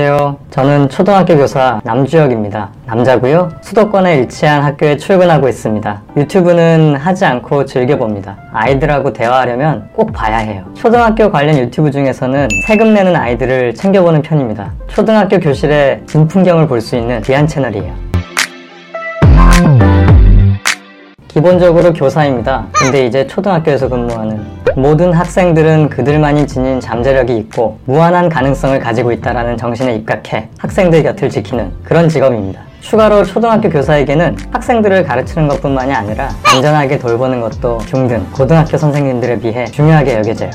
안녕하세요. 저는 초등학교 교사 남주혁입니다. 남자고요. 수도권에 위치한 학교에 출근하고 있습니다. 유튜브는 하지 않고 즐겨봅니다. 아이들하고 대화하려면 꼭 봐야 해요. 초등학교 관련 유튜브 중에서는 세금 내는 아이들을 챙겨보는 편입니다. 초등학교 교실의 진 풍경을 볼 수 있는 귀한 채널이에요. 기본적으로 교사입니다. 근데 이제 초등학교에서 근무하는 모든 학생들은 그들만이 지닌 잠재력이 있고 무한한 가능성을 가지고 있다는 정신에 입각해 학생들 곁을 지키는 그런 직업입니다. 추가로 초등학교 교사에게는 학생들을 가르치는 것뿐만이 아니라 안전하게 돌보는 것도 중등 고등학교 선생님들에 비해 중요하게 여겨져요.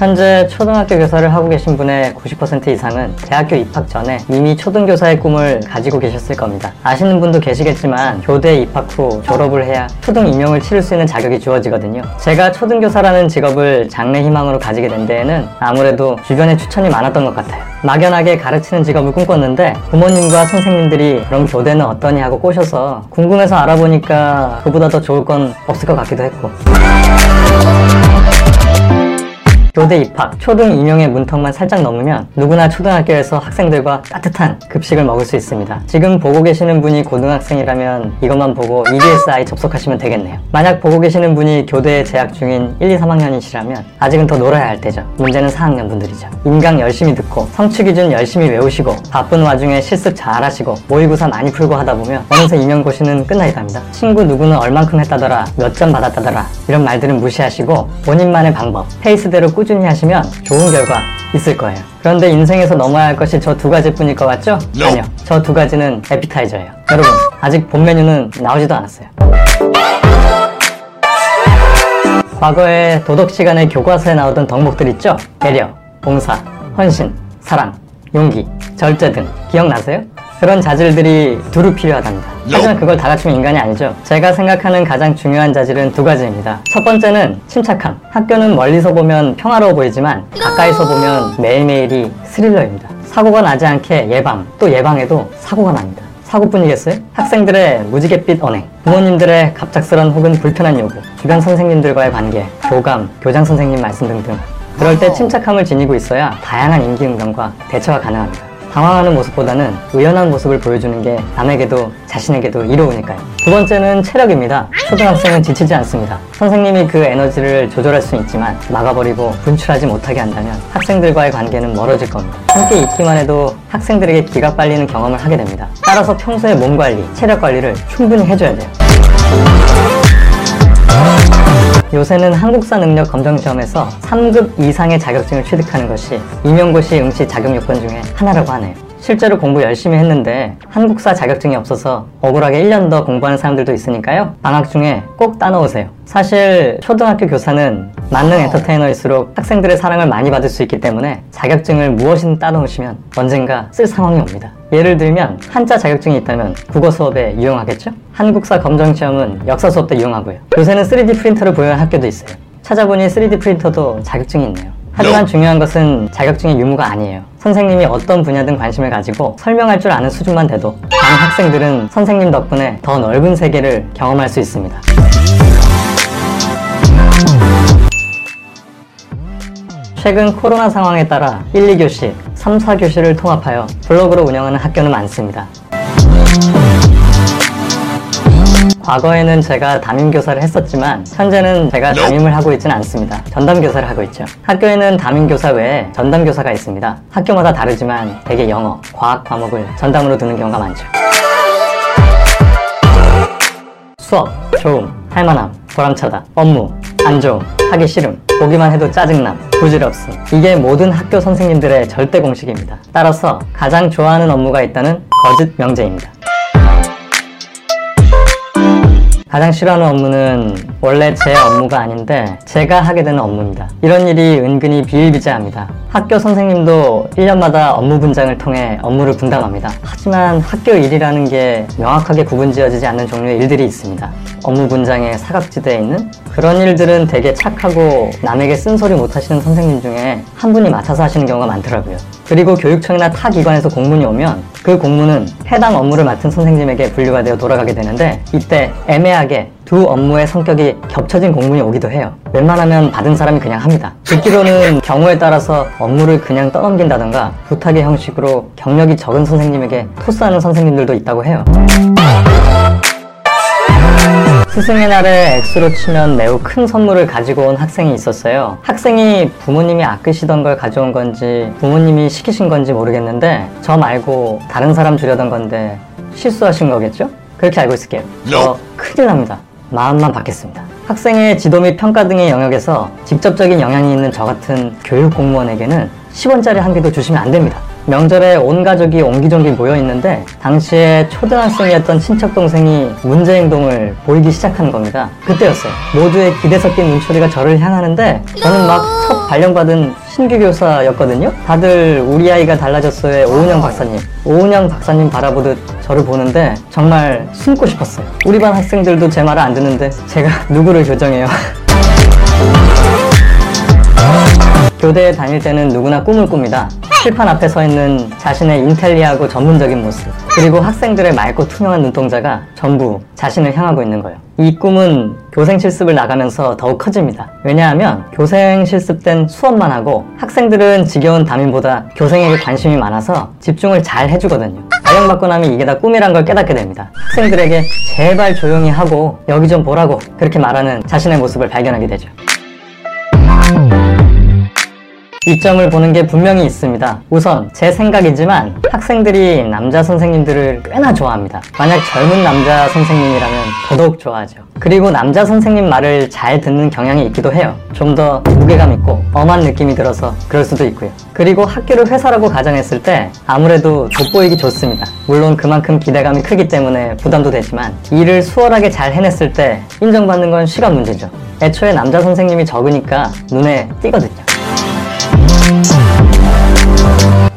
현재 초등학교 교사를 하고 계신 분의 90% 이상은 대학교 입학 전에 이미 초등교사의 꿈을 가지고 계셨을 겁니다. 아시는 분도 계시겠지만 교대 입학 후 졸업을 해야 초등 임용을 치를 수 있는 자격이 주어지거든요. 제가 초등교사라는 직업을 장래 희망으로 가지게 된 데에는 아무래도 주변에 추천이 많았던 것 같아요. 막연하게 가르치는 직업을 꿈꿨는데 부모님과 선생님들이 그럼 교대는 어떠니 하고 꼬셔서 궁금해서 알아보니까 그보다 더 좋을 건 없을 것 같기도 했고 교대 입학, 초등 임용의 문턱만 살짝 넘으면 누구나 초등학교에서 학생들과 따뜻한 급식을 먹을 수 있습니다. 지금 보고 계시는 분이 고등학생이라면 이것만 보고 EBSI 접속하시면 되겠네요. 만약 보고 계시는 분이 교대에 재학 중인 1, 2, 3학년이시라면 아직은 더 놀아야 할 때죠. 문제는 4학년 분들이죠. 인강 열심히 듣고 성취 기준 열심히 외우시고 바쁜 와중에 실습 잘 하시고 모의고사 많이 풀고 하다 보면 어느새 임용고시는 끝나있답니다. 친구 누구는 얼만큼 했다더라, 몇 점 받았다더라 이런 말들은 무시하시고 본인만의 방법, 페이스대로 꾸준히 하시면 좋은 결과 있을 거예요. 그런데 인생에서 넘어야 할 것이 저 두 가지뿐일 것 같죠? 아니요. 저 두 가지는 에피타이저예요. 여러분, 아직 본 메뉴는 나오지도 않았어요. 과거에 도덕 시간에 교과서에 나오던 덕목들 있죠? 배려, 봉사, 헌신, 사랑, 용기, 절제 등 기억나세요? 그런 자질들이 두루 필요하답니다. 하지만 그걸 다 갖추면 인간이 아니죠. 제가 생각하는 가장 중요한 자질은 두 가지입니다. 첫 번째는 침착함. 학교는 멀리서 보면 평화로워 보이지만 가까이서 보면 매일매일이 스릴러입니다. 사고가 나지 않게 예방, 또 예방해도 사고가 납니다. 사고뿐이겠어요? 학생들의 무지갯빛 언행, 부모님들의 갑작스런 혹은 불편한 요구, 주변 선생님들과의 관계, 교감, 교장 선생님 말씀 등등. 그럴 때 침착함을 지니고 있어야 다양한 임기응변과 대처가 가능합니다. 당황하는 모습보다는 의연한 모습을 보여주는 게 남에게도 자신에게도 이로우니까요. 두 번째는 체력입니다. 초등학생은 지치지 않습니다. 선생님이 그 에너지를 조절할 수 있지만 막아버리고 분출하지 못하게 한다면 학생들과의 관계는 멀어질 겁니다. 함께 있기만 해도 학생들에게 기가 빨리는 경험을 하게 됩니다. 따라서 평소에 몸 관리, 체력 관리를 충분히 해줘야 돼요. 요새는 한국사 능력 검정 시험에서 3급 이상의 자격증을 취득하는 것이 임용고시 응시 자격 요건 중에 하나라고 하네요. 실제로 공부 열심히 했는데 한국사 자격증이 없어서 억울하게 1년 더 공부하는 사람들도 있으니까요. 방학 중에 꼭 따놓으세요. 사실 초등학교 교사는 만능 엔터테이너일수록 학생들의 사랑을 많이 받을 수 있기 때문에 자격증을 무엇이든 따놓으시면 언젠가 쓸 상황이 옵니다. 예를 들면 한자 자격증이 있다면 국어 수업에 유용하겠죠? 한국사 검정 시험은 역사 수업 때 유용하고요. 요새는 3D 프린터를 보유한 학교도 있어요. 찾아보니 3D 프린터도 자격증이 있네요. 하지만 중요한 것은 자격증의 유무가 아니에요. 선생님이 어떤 분야든 관심을 가지고 설명할 줄 아는 수준만 돼도 다른 학생들은 선생님 덕분에 더 넓은 세계를 경험할 수 있습니다. 최근 코로나 상황에 따라 1, 2교시, 3, 4교시를 통합하여 블로그로 운영하는 학교는 많습니다. 과거에는 제가 담임 교사를 했었지만 현재는 제가 담임을 하고 있지는 않습니다. 전담 교사를 하고 있죠. 학교에는 담임 교사 외에 전담 교사가 있습니다. 학교마다 다르지만 대개 영어, 과학 과목을 전담으로 두는 경우가 많죠. 수업, 좋음, 할만함, 보람차다, 업무, 안 좋음, 하기 싫음, 보기만 해도 짜증남, 부질없음. 이게 모든 학교 선생님들의 절대 공식입니다. 따라서 가장 좋아하는 업무가 있다는 거짓 명제입니다. 가장 싫어하는 업무는 원래 제 업무가 아닌데 제가 하게 되는 업무입니다. 이런 일이 은근히 비일비재합니다. 학교 선생님도 1년마다 업무 분장을 통해 업무를 분담합니다. 하지만 학교 일이라는 게 명확하게 구분 지어지지 않는 종류의 일들이 있습니다. 업무 분장의 사각지대에 있는 그런 일들은 되게 착하고 남에게 쓴소리 못하시는 선생님 중에 한 분이 맡아서 하시는 경우가 많더라고요. 그리고 교육청이나 타 기관에서 공문이 오면 그 공문은 해당 업무를 맡은 선생님에게 분류가 되어 돌아가게 되는데 이때 애매하게 두 업무의 성격이 겹쳐진 공문이 오기도 해요. 웬만하면 받은 사람이 그냥 합니다. 듣기로는 경우에 따라서 업무를 그냥 떠넘긴다던가 부탁의 형식으로 경력이 적은 선생님에게 토스하는 선생님들도 있다고 해요. 스승의 날에 액수로 치면 매우 큰 선물을 가지고 온 학생이 있었어요. 학생이 부모님이 아끼시던 걸 가져온 건지 부모님이 시키신 건지 모르겠는데 저 말고 다른 사람 주려던 건데 실수하신 거겠죠? 그렇게 알고 있을게요. 저 큰일 납니다. 마음만 받겠습니다. 학생의 지도 및 평가 등의 영역에서 직접적인 영향이 있는 저 같은 교육 공무원에게는 10원짜리 한 개도 주시면 안 됩니다. 명절에 온 가족이 옹기종기 모여 있는데 당시에 초등학생이었던 친척 동생이 문제 행동을 보이기 시작하는 겁니다. 그때였어요. 모두의 기대 섞인 눈초리가 저를 향하는데 저는 막 첫 발령받은 신규 교사였거든요. 다들 우리 아이가 달라졌어의 오은영 박사님, 오은영 박사님 바라보듯 저를 보는데 정말 숨고 싶었어요. 우리 반 학생들도 제 말을 안 듣는데 제가 누구를 교정해요. 교대에 다닐 때는 누구나 꿈을 꿉니다. 칠판 앞에 서 있는 자신의 인텔리하고 전문적인 모습, 그리고 학생들의 맑고 투명한 눈동자가 전부 자신을 향하고 있는 거예요. 이 꿈은 교생 실습을 나가면서 더욱 커집니다. 왜냐하면 교생 실습 땐 수업만 하고 학생들은 지겨운 담임보다 교생에게 관심이 많아서 집중을 잘 해주거든요. 발령받고 나면 이게 다 꿈이란 걸 깨닫게 됩니다. 학생들에게 제발 조용히 하고 여기 좀 보라고 그렇게 말하는 자신의 모습을 발견하게 되죠. 이점을 보는 게 분명히 있습니다. 우선 제 생각이지만 학생들이 남자 선생님들을 꽤나 좋아합니다. 만약 젊은 남자 선생님이라면 더더욱 좋아하죠. 그리고 남자 선생님 말을 잘 듣는 경향이 있기도 해요. 좀 더 무게감 있고 엄한 느낌이 들어서 그럴 수도 있고요. 그리고 학교를 회사라고 가정했을 때 아무래도 돋보이기 좋습니다. 물론 그만큼 기대감이 크기 때문에 부담도 되지만 일을 수월하게 잘 해냈을 때 인정받는 건 시간 문제죠. 애초에 남자 선생님이 적으니까 눈에 띄거든요.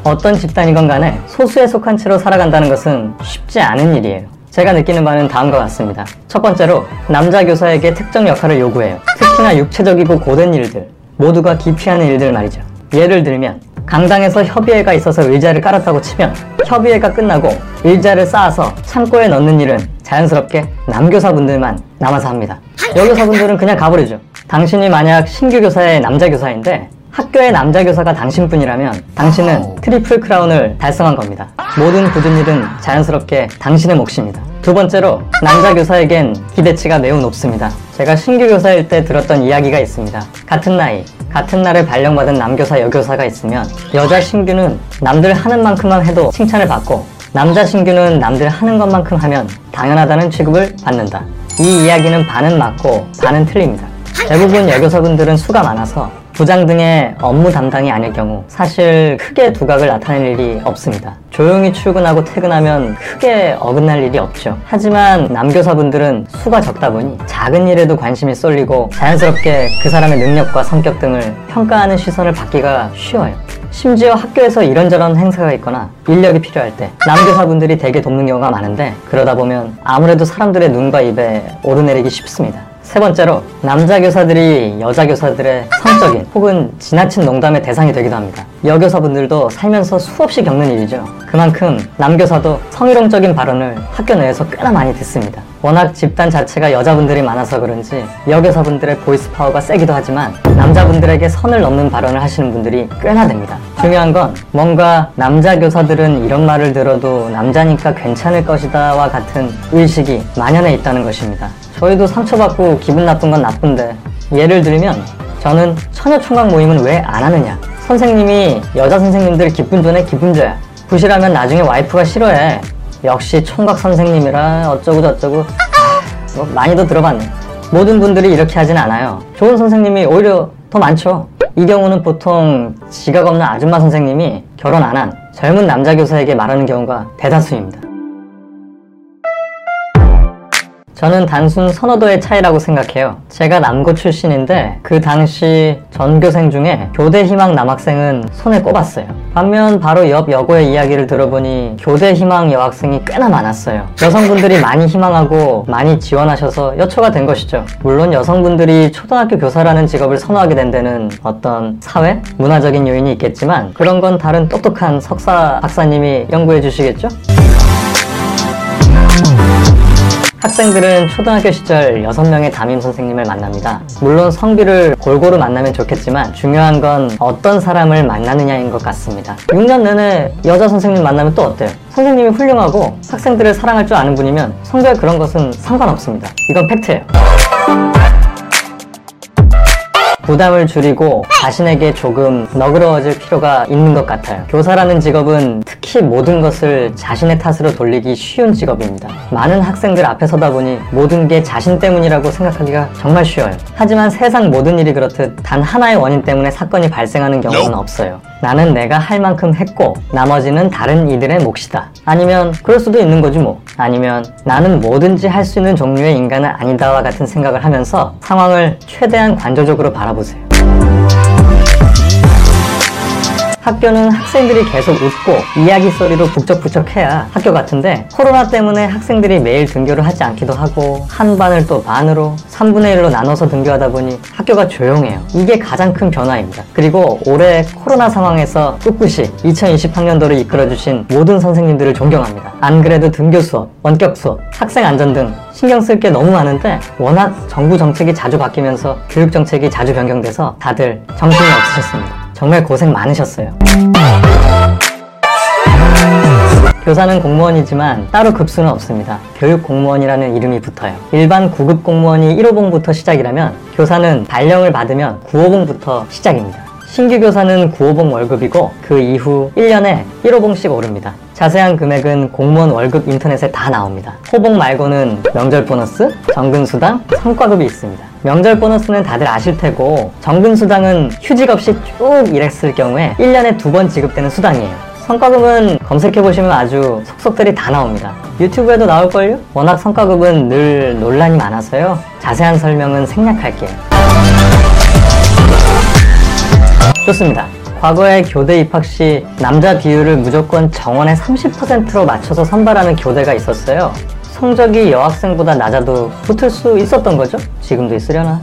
어떤 집단이건 간에 소수에 속한 채로 살아간다는 것은 쉽지 않은 일이에요. 제가 느끼는 바는 다음과 같습니다. 첫 번째로 남자 교사에게 특정 역할을 요구해요. 특히나 육체적이고 고된 일들, 모두가 기피하는 일들 말이죠. 예를 들면 강당에서 협의회가 있어서 의자를 깔았다고 치면 협의회가 끝나고 의자를 쌓아서 창고에 넣는 일은 자연스럽게 남교사분들만 남아서 합니다. 여교사분들은 그냥 가버리죠. 당신이 만약 신규 교사의 남자 교사인데 학교의 남자 교사가 당신뿐이라면 당신은 트리플 크라운을 달성한 겁니다. 모든 궂은 일은 자연스럽게 당신의 몫입니다. 두 번째로 남자 교사에겐 기대치가 매우 높습니다. 제가 신규 교사일 때 들었던 이야기가 있습니다. 같은 나이, 같은 날에 발령받은 남교사, 여교사가 있으면 여자 신규는 남들 하는 만큼만 해도 칭찬을 받고 남자 신규는 남들 하는 것만큼 하면 당연하다는 취급을 받는다. 이 이야기는 반은 맞고 반은 틀립니다. 대부분 여교사분들은 수가 많아서 부장 등의 업무 담당이 아닐 경우 사실 크게 두각을 나타낼 일이 없습니다. 조용히 출근하고 퇴근하면 크게 어긋날 일이 없죠. 하지만 남교사분들은 수가 적다 보니 작은 일에도 관심이 쏠리고 자연스럽게 그 사람의 능력과 성격 등을 평가하는 시선을 받기가 쉬워요. 심지어 학교에서 이런저런 행사가 있거나 인력이 필요할 때 남교사분들이 대개 돕는 경우가 많은데 그러다 보면 아무래도 사람들의 눈과 입에 오르내리기 쉽습니다. 세 번째로 남자 교사들이 여자 교사들의 성적인 혹은 지나친 농담의 대상이 되기도 합니다. 여교사분들도 살면서 수없이 겪는 일이죠. 그만큼 남교사도 성희롱적인 발언을 학교 내에서 꽤나 많이 듣습니다. 워낙 집단 자체가 여자분들이 많아서 그런지 여교사분들의 voice power가 세기도 하지만 남자분들에게 선을 넘는 발언을 하시는 분들이 꽤나 됩니다. 중요한 건 뭔가 남자 교사들은 이런 말을 들어도 남자니까 괜찮을 것이다와 같은 의식이 만연해 있다는 것입니다. 저희도 상처받고 기분 나쁜 건 나쁜데 예를 들면 저는 처녀 총각 모임은 왜 안 하느냐. 선생님이 여자 선생님들 기쁜 전에 기분 줘야 부실하면 나중에 와이프가 싫어해. 역시 총각 선생님이라 어쩌고 저쩌고. 뭐 많이도 들어봤네. 모든 분들이 이렇게 하진 않아요. 좋은 선생님이 오히려 더 많죠. 이 경우는 보통 지각 없는 아줌마 선생님이 결혼 안 한 젊은 남자 교사에게 말하는 경우가 대다수입니다 저는 단순 선호도의 차이라고 생각해요. 제가 남고 출신인데 그 당시 전교생 중에 교대 희망 남학생은 손에 꼽았어요. 반면 바로 옆 여고의 이야기를 들어보니 교대 희망 여학생이 꽤나 많았어요. 여성분들이 많이 희망하고 많이 지원하셔서 여초가 된 것이죠. 물론 여성분들이 초등학교 교사라는 직업을 선호하게 된 데는 어떤 사회, 문화적인 요인이 있겠지만 그런 건 다른 똑똑한 석사 박사님이 연구해 주시겠죠? 학생들은 초등학교 시절 6명의 담임 선생님을 만납니다. 물론 성비를 골고루 만나면 좋겠지만 중요한 건 어떤 사람을 만나느냐인 것 같습니다. 6년 내내 여자 선생님 만나면 또 어때요? 선생님이 훌륭하고 학생들을 사랑할 줄 아는 분이면 성별 그런 것은 상관없습니다. 이건 팩트예요. 부담을 줄이고 자신에게 조금 너그러워질 필요가 있는 것 같아요. 교사라는 직업은 특히 모든 것을 자신의 탓으로 돌리기 쉬운 직업입니다. 많은 학생들 앞에 서다 보니 모든 게 자신 때문이라고 생각하기가 정말 쉬워요. 하지만 세상 모든 일이 그렇듯 단 하나의 원인 때문에 사건이 발생하는 경우는 없어요. 나는 내가 할 만큼 했고 나머지는 다른 이들의 몫이다. 아니면 그럴 수도 있는 거지 뭐. 아니면 나는 뭐든지 할 수 있는 종류의 인간은 아니다와 같은 생각을 하면서 상황을 최대한 관조적으로 바라보 세요. 학교는 학생들이 계속 웃고 이야기 소리로 북적북적해야 학교 같은데 코로나 때문에 학생들이 매일 등교를 하지 않기도 하고 한 반을 또 반으로 3분의 1로 나눠서 등교하다 보니 학교가 조용해요. 이게 가장 큰 변화입니다. 그리고 올해 코로나 상황에서 꿋꿋이 2020학년도를 이끌어주신 모든 선생님들을 존경합니다. 안 그래도 등교 수업, 원격 수업, 학생 안전 등 신경 쓸 게 너무 많은데 워낙 정부 정책이 자주 바뀌면서 교육 정책이 자주 변경돼서 다들 정신이 없으셨습니다. 정말 고생 많으셨어요. 교사는 공무원이지만 따로 급수는 없습니다. 교육 공무원이라는 이름이 붙어요. 일반 9급 공무원이 1호봉부터 시작이라면 교사는 발령을 받으면 9호봉부터 시작입니다. 신규 교사는 9호봉 월급이고 그 이후 1년에 1호봉씩 오릅니다. 자세한 금액은 공무원 월급 인터넷에 다 나옵니다. 호봉 말고는 명절 보너스, 정근 수당, 성과급이 있습니다. 명절 보너스는 다들 아실 테고 정근 수당은 휴직 없이 쭉 일했을 경우에 1년에 두 번 지급되는 수당이에요. 성과급은 검색해보시면 아주 속속들이 다 나옵니다. 유튜브에도 나올걸요? 워낙 성과급은 늘 논란이 많아서요. 자세한 설명은 생략할게요. 좋습니다. 과거에 교대 입학 시 남자 비율을 무조건 정원의 30%로 맞춰서 선발하는 교대가 있었어요. 성적이 여학생보다 낮아도 붙을 수 있었던 거죠? 지금도 있으려나?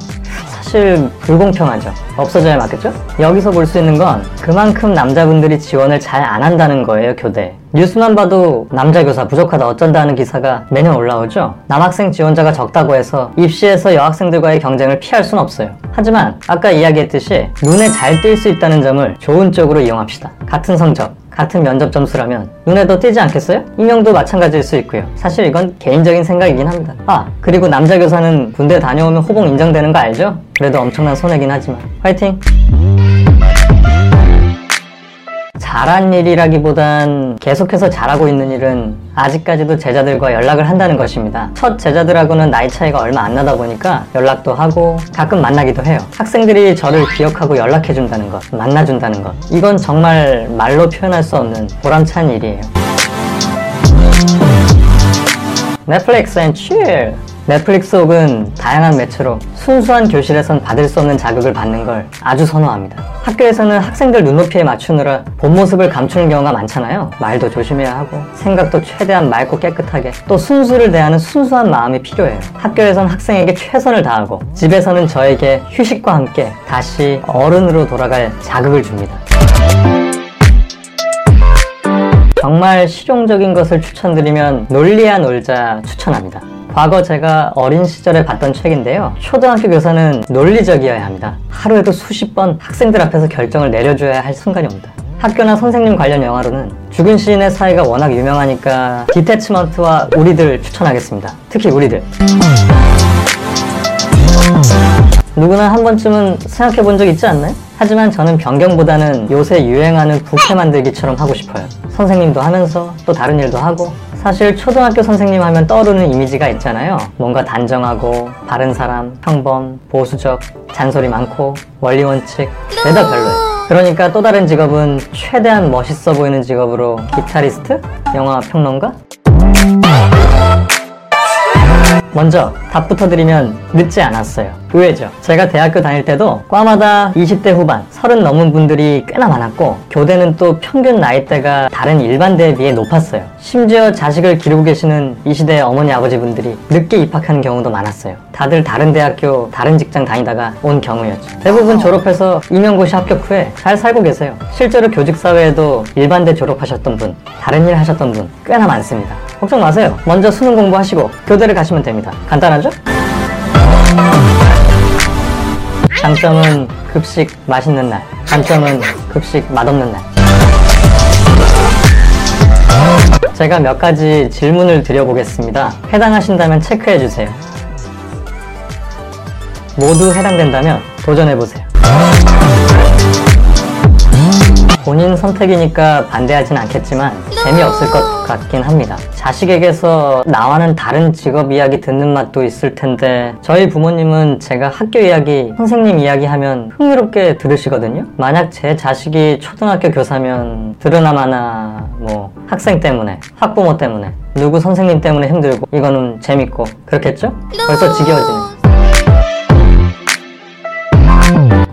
사실 불공평하죠. 없어져야 맞겠죠? 여기서 볼 수 있는 건 그만큼 남자분들이 지원을 잘 안 한다는 거예요, 교대. 뉴스만 봐도 남자 교사 부족하다 어쩐다는 기사가 매년 올라오죠. 남학생 지원자가 적다고 해서 입시에서 여학생들과의 경쟁을 피할 순 없어요. 하지만 아까 이야기했듯이 눈에 잘 띌 수 있다는 점을 좋은 쪽으로 이용합시다. 같은 성적, 같은 면접 점수라면 눈에 더 띄지 않겠어요? 임용도 마찬가지일 수 있고요. 사실 이건 개인적인 생각이긴 합니다. 아, 그리고 남자 교사는 군대 다녀오면 호봉 인정되는 거 알죠? 그래도 엄청난 손해긴 하지만 화이팅! 잘한 일이라기보단 계속해서 잘하고 있는 일은 아직까지도 제자들과 연락을 한다는 것입니다. 첫 제자들하고는 나이 차이가 얼마 안 나다 보니까 연락도 하고 가끔 만나기도 해요. 학생들이 저를 기억하고 연락해준다는 것, 만나준다는 것. 이건 정말 말로 표현할 수 없는 보람찬 일이에요. Netflix and chill. 넷플릭스 혹은 다양한 매체로 순수한 교실에선 받을 수 없는 자극을 받는 걸 아주 선호합니다. 학교에서는 학생들 눈높이에 맞추느라 본 모습을 감추는 경우가 많잖아요. 말도 조심해야 하고 생각도 최대한 맑고 깨끗하게 또 순수를 대하는 순수한 마음이 필요해요. 학교에선 학생에게 최선을 다하고 집에서는 저에게 휴식과 함께 다시 어른으로 돌아갈 자극을 줍니다. 정말 실용적인 것을 추천드리면 논리야 놀자 추천합니다. 과거 제가 어린 시절에 봤던 책인데요. 초등학교 교사는 논리적이어야 합니다. 하루에도 수십 번 학생들 앞에서 결정을 내려줘야 할 순간이 옵니다. 학교나 선생님 관련 영화로는 죽은 시인의 사이가 워낙 유명하니까 디태치먼트와 우리들 추천하겠습니다. 특히 우리들. 누구나 한 번쯤은 생각해 본 적 있지 않나요? 하지만 저는 변경보다는 요새 유행하는 부캐 만들기처럼 하고 싶어요. 선생님도 하면서 또 다른 일도 하고 사실 초등학교 선생님 하면 떠오르는 이미지가 있잖아요. 뭔가 단정하고 바른 사람, 평범, 보수적, 잔소리 많고 원리 원칙 죄다 별로예요. 그러니까 또 다른 직업은 최대한 멋있어 보이는 직업으로 기타리스트? 영화 평론가? 먼저 답부터 드리면 늦지 않았어요. 의외죠. 제가 대학교 다닐 때도 과마다 20대 후반, 30 넘은 분들이 꽤나 많았고 교대는 또 평균 나이대가 다른 일반대에 비해 높았어요. 심지어 자식을 기르고 계시는 이 시대의 어머니 아버지분들이 늦게 입학하는 경우도 많았어요. 다들 다른 대학교, 다른 직장 다니다가 온 경우였죠. 대부분 졸업해서 임용고시 합격 후에 잘 살고 계세요. 실제로 교직 사회에도 일반대 졸업하셨던 분, 다른 일 하셨던 분 꽤나 많습니다. 걱정 마세요. 먼저 수능 공부하시고 교대를 가시면 됩니다. 간단하죠? 장점은 급식 맛있는 날, 단점은 급식 맛없는 날. 제가 몇 가지 질문을 드려보겠습니다. 해당하신다면 체크해 주세요. 모두 해당된다면 도전해 보세요. 본인 선택이니까 반대하진 않겠지만 재미없을 것 같긴 합니다. 자식에게서 나와는 다른 직업 이야기 듣는 맛도 있을 텐데 저희 부모님은 제가 학교 이야기, 선생님 이야기 하면 흥미롭게 들으시거든요. 만약 제 자식이 초등학교 교사면 들으나마나 뭐 학생 때문에, 학부모 때문에, 누구 선생님 때문에 힘들고 이거는 재밌고 그렇겠죠? 벌써 지겨워지네.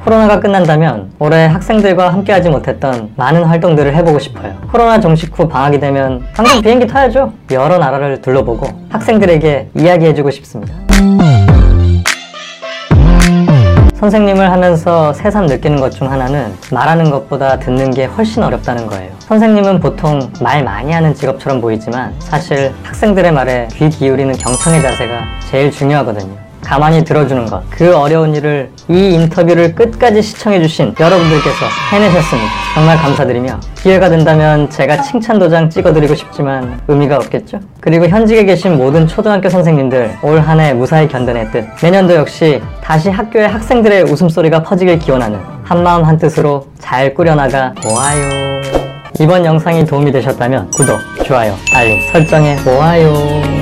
코로나가 끝난다면 올해 학생들과 함께하지 못했던 많은 활동들을 해보고 싶어요. 코로나 종식 후 방학이 되면 당장 비행기 타야죠. 여러 나라를 둘러보고 학생들에게 이야기해주고 싶습니다. 선생님을 하면서 새삼 느끼는 것 중 하나는 말하는 것보다 듣는 게 훨씬 어렵다는 거예요. 선생님은 보통 말 많이 하는 직업처럼 보이지만 사실 학생들의 말에 귀 기울이는 경청의 자세가 제일 중요하거든요. 가만히 들어주는 것. 그 어려운 일을 이 인터뷰를 끝까지 시청해주신 여러분들께서 해내셨습니다. 정말 감사드리며 기회가 된다면 제가 칭찬 도장 찍어드리고 싶지만 의미가 없겠죠? 그리고 현직에 계신 모든 초등학교 선생님들 올 한 해 무사히 견뎌냈듯 내년도 역시 다시 학교의 학생들의 웃음소리가 퍼지길 기원하는 한마음 한뜻으로 잘 꾸려나가 보아요. 이번 영상이 도움이 되셨다면 구독, 좋아요, 알림 설정해 보아요.